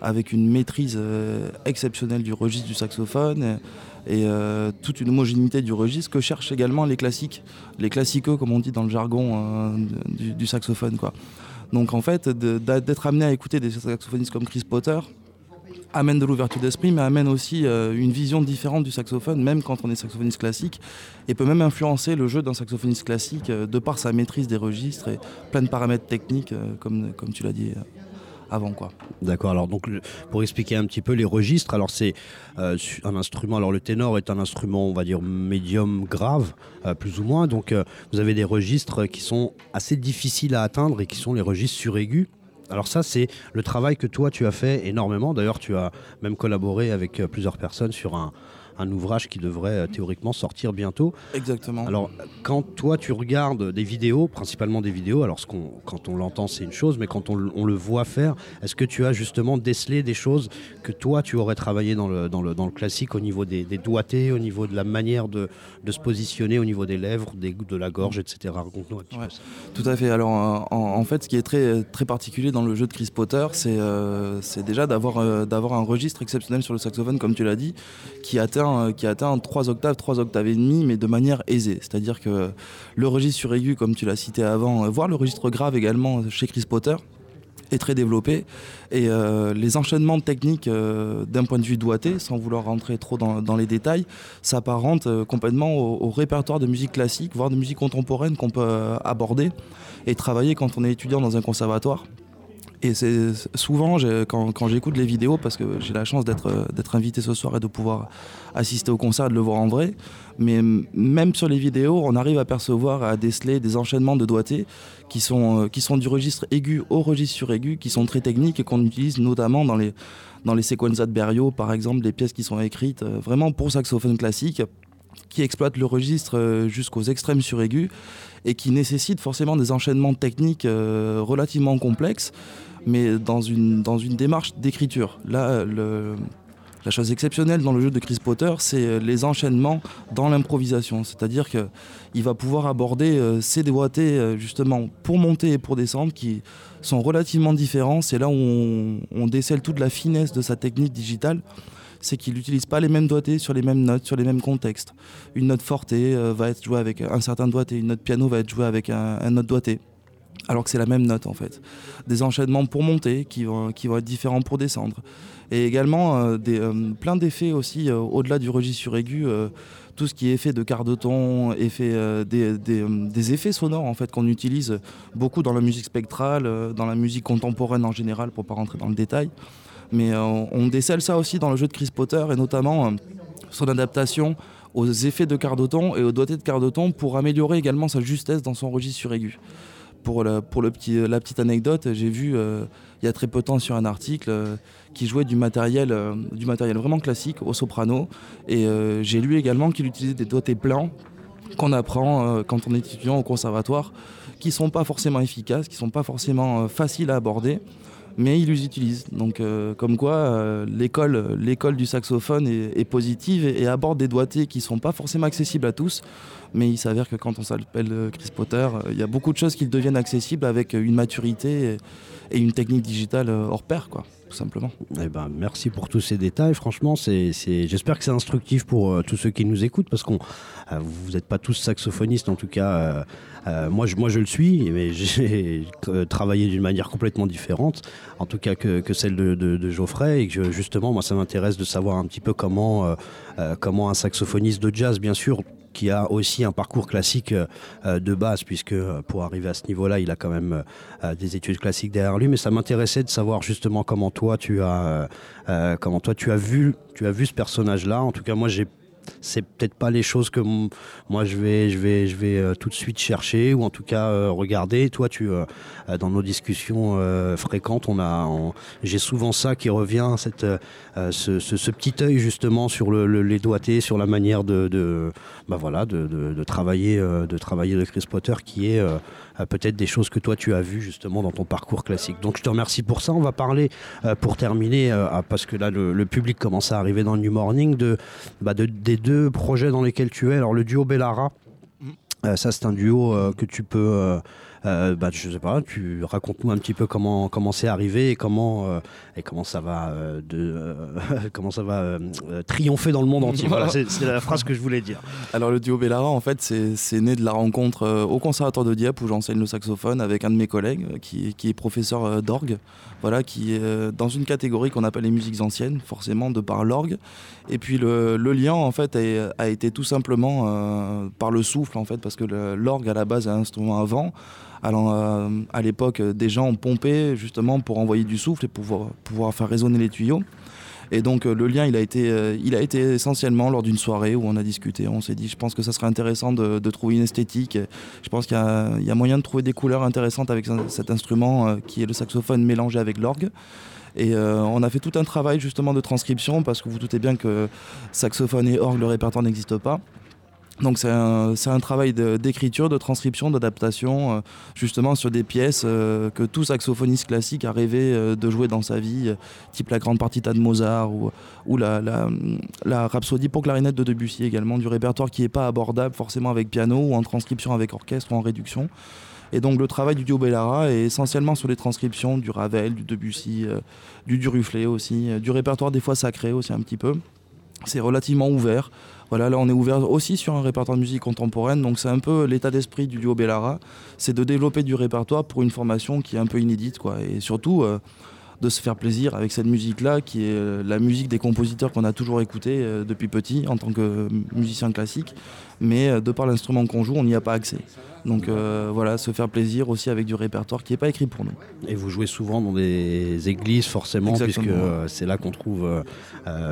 avec une maîtrise euh, exceptionnelle du registre du saxophone et, euh, toute une homogénéité du registre que cherchent également les classiques, les classiqueux comme on dit dans le jargon du, saxophone. Donc en fait, d'être amené à écouter des saxophonistes comme Chris Potter, amène de l'ouverture d'esprit, mais amène aussi euh, une vision différente du saxophone, même quand on est saxophoniste classique, et peut même influencer le jeu d'un saxophoniste classique euh, de par sa maîtrise des registres et plein de paramètres techniques, euh, comme, comme tu l'as dit avant quoi. D'accord. Alors donc pour expliquer un petit peu les registres, alors c'est un instrument. Alors le ténor est un instrument, on va dire médium grave, plus ou moins. Donc vous avez des registres qui sont assez difficiles à atteindre et qui sont les registres suraigus. Alors ça, c'est le travail que toi, tu as fait énormément. D'ailleurs, tu as même collaboré avec euh, plusieurs personnes sur un, un ouvrage qui devrait euh, théoriquement sortir bientôt. Exactement. Alors, quand toi tu regardes des vidéos, principalement des vidéos, alors ce qu'on, quand on l'entend c'est une chose, mais quand on, le voit faire, est-ce que tu as justement décelé des choses que toi tu aurais travaillé dans le, dans le, dans le classique au niveau des, des, doigtés, au niveau de la manière de, de, se positionner, au niveau des lèvres, des, de la gorge, etc. Raconte-nous un petit peu Tout à fait. Alors, en, fait, ce qui est très, très particulier dans le jeu de Chris Potter, c'est, euh, déjà d'avoir, euh, d'avoir un registre exceptionnel sur le saxophone, comme tu l'as dit, qui atteint euh, qui atteint 3 octaves, 3 octaves et demi, mais de manière aisée. C'est-à-dire que le registre sur aigu, comme tu l'as cité avant, euh, voire le registre grave également chez Chris Potter, est très développé. Et euh, les enchaînements techniques euh, d'un point de vue doigté, sans vouloir rentrer trop dans, les détails, s'apparentent euh, complètement au, répertoire de musique classique, voire de musique contemporaine qu'on peut aborder et travailler quand on est étudiant dans un conservatoire. Et souvent quand, j'écoute les vidéos, parce que j'ai la chance d'être invité ce soir et de pouvoir assister au concert, de le voir en vrai, mais même sur les vidéos, on arrive à percevoir, à déceler des enchaînements de sont, euh, qui sont du registre aigu au registre sur aigu, qui sont très techniques et qu'on utilise notamment dans les, dans de Berio, par exemple, des pièces qui sont écrites euh, vraiment pour saxophone classique, qui exploitent le registre euh, jusqu'aux extrêmes sur aigu et qui nécessitent forcément des enchaînements techniques relativement complexes, mais dans une, dans une démarche d'écriture. Là, la chose exceptionnelle dans le jeu de Chris Potter, c'est euh, les enchaînements dans l'improvisation. C'est-à-dire qu'il va pouvoir aborder euh, ces doigtés euh, justement pour monter et pour descendre qui sont relativement différents. C'est là où on, décèle toute la finesse de sa technique digitale. C'est qu'il n'utilise pas les mêmes doigtés sur les mêmes notes, sur les mêmes contextes. Une note forte va être jouée avec un certain doigté, une note piano va être jouée avec un, un autre doigté alors que c'est la même note en fait. Des enchaînements pour monter qui vont, qui vont être différents pour descendre. Et également euh, des, euh, plein d'effets aussi euh, au-delà du registre aigu. tout ce qui est effet de quart de ton, effet, des, des, effets sonores en fait qu'on utilise beaucoup dans la musique spectrale, dans la musique contemporaine en général, pour pas rentrer dans le détail. Mais on décèle ça aussi dans le jeu de Chris Potter et notamment son adaptation aux effets de quart de ton et aux doigtés de quart de ton pour améliorer également sa justesse dans son registre aigu pour, la petite anecdote, j'ai vu euh, il y a très peu de temps sur un article euh, qui jouait du matériel, euh, du matériel vraiment classique au soprano. Et j'ai lu également qu'il utilisait des doigtés plans qu'on apprend quand on est étudiant au conservatoire, qui sont pas forcément efficaces, qui sont pas forcément faciles à aborder mais ils les utilisent. Donc, comme quoi, l'école, l'école du saxophone est, positive et, et, aborde des doigtés qui ne sont pas forcément accessibles à tous, mais il s'avère que quand on s'appelle euh, Chris Potter, euh, il y a beaucoup de choses qui deviennent accessibles avec une maturité et une technique digitale euh, hors pair, quoi, tout simplement. Eh ben, merci pour tous ces détails. Franchement, j'espère que c'est instructif pour tous ceux qui nous écoutent, parce qu'on vous n'êtes pas tous saxophonistes, en tout cas. Moi, je, moi, je le suis, mais *laughs* j'ai travaillé d'une manière complètement différente, en tout cas que, celle de, Geoffrey, et que justement, moi, ça m'intéresse de savoir un petit peu comment, comment un saxophoniste de jazz, bien sûr, qui a aussi un parcours classique euh, de base, puisque euh, pour arriver à ce niveau-là, il a quand même euh, des études classiques derrière lui. Mais ça m'intéressait de savoir justement comment toi tu as, comment toi tu as vu, tu as vu ce personnage-là. En tout cas, moi j'ai c'est peut-être pas les choses que moi je vais, je vais, je vais euh, tout de suite chercher ou en tout cas euh, regarder. Toi, tu, euh, dans nos discussions fréquentes, on a, j'ai souvent ça qui revient, cette, ce, petit œil justement sur le, les doigtés, sur la manière de, bah voilà, de, travailler, de travailler de Chris Potter, qui est peut-être des choses que toi tu as vues justement dans ton parcours classique. Donc je te remercie pour ça. On va parler pour terminer, parce que là le, public commence à arriver dans le New Morning, de, bah, de des deux projets dans lesquels tu es. Alors le duo Bellara, mm. euh, ça c'est un duo euh, que tu peux euh, euh, bah, sais pas, tu racontes-nous un petit peu comment comment c'est arrivé et comment euh, et comment ça va euh, de *laughs* comment ça va triompher dans le monde entier. C'est la phrase que je voulais dire. Alors le duo Bellara, en fait, c'est né de la rencontre au conservatoire de Dieppe où j'enseigne le saxophone avec un de mes collègues qui, qui est professeur d'orgue, voilà, qui est dans une catégorie qu'on appelle les musiques anciennes, forcément de par l'orgue. Et puis le, lien en fait a, été tout simplement par le souffle en fait, parce que l'orgue à la base est un instrument à vent. Alors, euh, à l'époque, des gens ont pompé justement pour envoyer du souffle et pour pouvoir, faire résonner les tuyaux. Et donc euh, le lien, il a été, euh, il a été essentiellement lors d'une soirée où on a discuté. On s'est dit, je pense que ça serait intéressant de, trouver une esthétique. Je pense qu'il y, a moyen de trouver des couleurs intéressantes avec cet instrument qui est le saxophone mélangé avec l'orgue. Et on a fait tout un travail justement de transcription parce que vous doutez bien que saxophone et orgue, le répertoire n'existe pas. Donc c'est un, travail d'écriture, de, transcription, d'adaptation, euh, justement sur des pièces euh, que tout saxophoniste classique a rêvé euh, de jouer dans sa vie, type la grande partita de Mozart ou, la, rhapsodie pour clarinette de Debussy également, du répertoire qui n'est pas abordable forcément avec piano ou en transcription avec orchestre ou en réduction. Et donc le travail du duo Bellara est essentiellement sur les transcriptions du Ravel, du Debussy, du Duruflé aussi, du répertoire des fois sacré aussi un petit peu. C'est relativement ouvert. Voilà, là on est ouvert aussi sur un répertoire de musique contemporaine, donc c'est un peu l'état d'esprit du duo Bellara, c'est de développer du répertoire pour une formation qui est un peu inédite, et surtout euh, de se faire plaisir avec cette musique-là, qui est euh, la musique des compositeurs qu'on a toujours écouté euh, depuis petit en tant que musicien classique, mais de par l'instrument qu'on joue, on n'y a pas accès. Donc voilà, se faire plaisir aussi avec du répertoire qui n'est pas écrit pour nous. Et vous jouez souvent dans des églises forcément, puisque c'est là qu'on trouve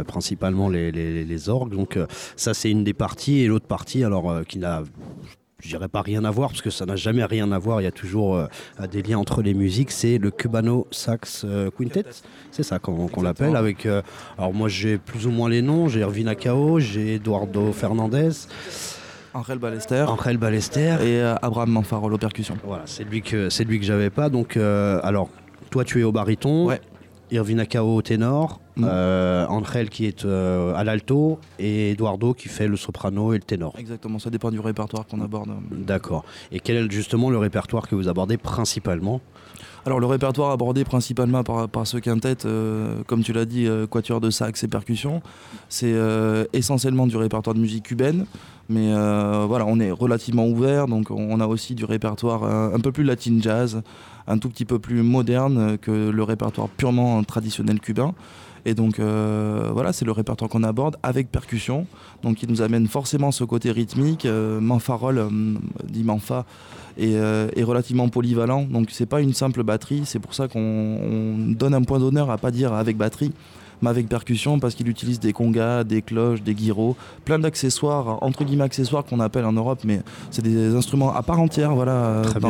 principalement les, orgues. Donc ça c'est une des parties, et l'autre partie, alors qui n'a je dirais pas rien à voir parce que ça n'a jamais rien à voir. Il y a toujours euh, des liens entre les musiques. C'est le Cubano Sax euh, Quintet, c'est ça qu'on l'appelle. Avec, euh, alors moi j'ai plus ou moins les noms. J'ai Erwin Akao, j'ai Eduardo Fernandez. Angel Ballester. Angel Ballester. Et Abraham Manfarol aux percussions. Voilà, c'est lui que c'est lui que j'avais pas. Donc alors toi tu es au baryton. Ouais. Irvina Kao au ténor, mm. euh, Angel qui est euh, à l'alto et Eduardo qui fait le soprano et le ténor. Exactement, ça dépend du répertoire qu'on aborde. D'accord. Et quel est justement le répertoire que vous abordez principalement? Alors le répertoire abordé principalement par, ce quintet, euh, comme tu l'as dit, quatuor de sax et percussion, c'est essentiellement du répertoire de musique cubaine, mais voilà, on est relativement ouvert, donc on a aussi du répertoire un peu plus latin jazz, un tout petit peu plus moderne que le répertoire purement traditionnel cubain. Et donc euh, voilà, c'est le répertoire qu'on aborde avec percussion, donc qui nous amène forcément ce côté rythmique. Euh, Manfarol, euh, dit Manfa, est, est, relativement polyvalent, donc c'est pas une simple batterie. C'est pour ça qu'on donne un point d'honneur à pas dire avec batterie, avec percussion parce qu'il utilise des congas, des cloches, des gyros, plein d'accessoires, entre guillemets accessoires qu'on appelle en Europe, mais c'est des instruments à part entière. Voilà, très,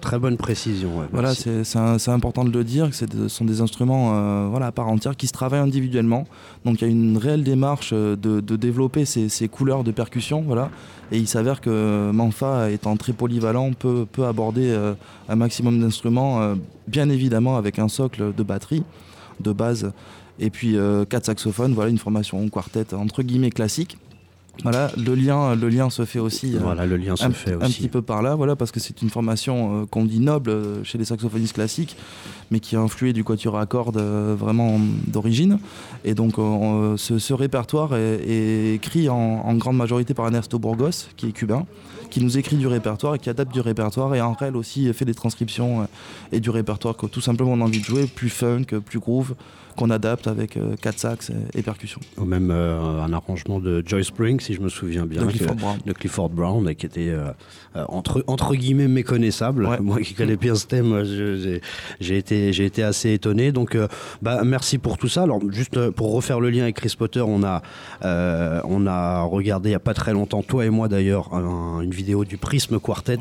très bonne précision. voilà, c'est important de le dire, ce sont des instruments euh, voilà, à part entière qui se travaillent individuellement. Donc il y a une réelle démarche euh, de, développer ces, couleurs de percussion. Voilà. Et il s'avère que Manfa, étant très polyvalent, peut, peut aborder euh, un maximum d'instruments, bien évidemment avec un socle de batterie de base et puis euh, quatre saxophones, voilà une formation quartet entre guillemets classique. Voilà, le lien, le lien se fait aussi. Euh, voilà, le lien se un, fait aussi. Un petit peu par là, voilà, parce que c'est une formation euh, qu'on dit noble chez les saxophonistes classiques, mais qui a influé du quatuor à cordes vraiment d'origine. Et donc, ce, répertoire est, écrit en, en, grande majorité par Ernesto Burgos, qui est cubain, qui nous écrit du répertoire et qui adapte du répertoire. Et en réel aussi fait des transcriptions et du répertoire que tout simplement on a envie de jouer, plus funk, plus groove qu'on adapte avec 4 euh, sax et, percussions. Ou même euh, un arrangement de Joy Spring, si je me souviens bien, de Clifford, Brown. De Clifford Brown, qui était euh, entre, entre guillemets méconnaissable. *laughs* Moi qui connais bien ce thème, j'ai été, été assez étonné. Donc bah, merci pour tout ça. Alors juste pour refaire le lien avec Chris Potter, on a, on a regardé il n'y a pas très longtemps, toi et moi d'ailleurs, une vidéo du Prisme Quartet,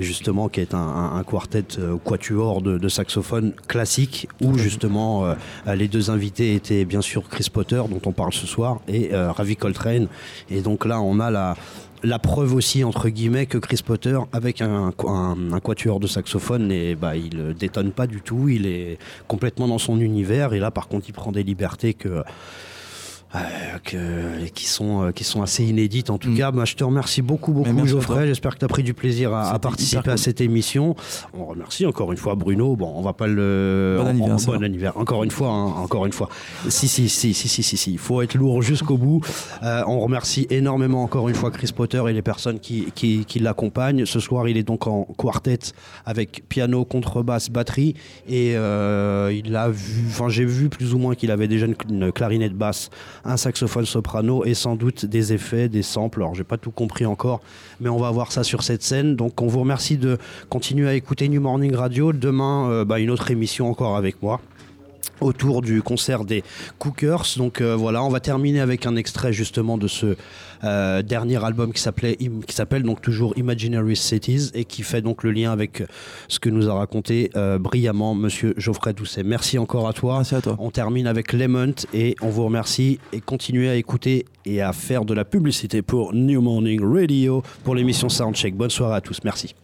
justement, qui est un, un, quartet quatuor de, de saxophone classique, où justement les deux invités étaient bien sûr Chris Potter, dont on parle ce soir, et euh, Ravi Coltrane. Et donc là, on a la, preuve aussi entre guillemets que Chris Potter avec un, un, quatuor de saxophone et bah il détonne pas du tout il est complètement dans son univers et là par contre il prend des libertés que euh, qui, sont, euh, qui sont assez inédites. En tout mm. cas, bah, je te remercie beaucoup, beaucoup, Geoffrey. J'espère que tu as pris du plaisir à, participer à cette émission. On remercie encore une fois Bruno. Bon, on va pas le. Bon anniversaire. Bon anniversaire. Encore une fois, hein, encore une fois. Si, si, si, si, si, si, si. Il faut être lourd jusqu'au bout. Euh, on remercie énormément encore une fois Chris Potter et les personnes qui, qui, qui l'accompagnent. Ce soir, il est donc en quartet avec piano, contrebasse, batterie. Et il a vu, enfin, j'ai vu plus ou moins qu'il avait déjà une clarinette basse un saxophone soprano et sans doute des effets, des samples. Alors j'ai pas tout compris encore, mais on va voir ça sur cette scène. Donc on vous remercie de continuer à écouter New Morning Radio. Demain, euh, bah, une autre émission encore avec moi autour du concert des Cookers. Donc euh, voilà, on va terminer avec un extrait justement de ce euh, dernier album qui s'appelait qui s'appelle donc toujours Imaginary Cities et qui fait donc le lien avec ce que nous a raconté euh, brillamment Monsieur Geoffrey Doucet. Merci encore à toi. Merci à toi. On termine avec Lemont et on vous remercie et continuez à écouter et à faire de la publicité pour New Morning Radio pour l'émission Soundcheck. Bonne soirée à tous. Merci.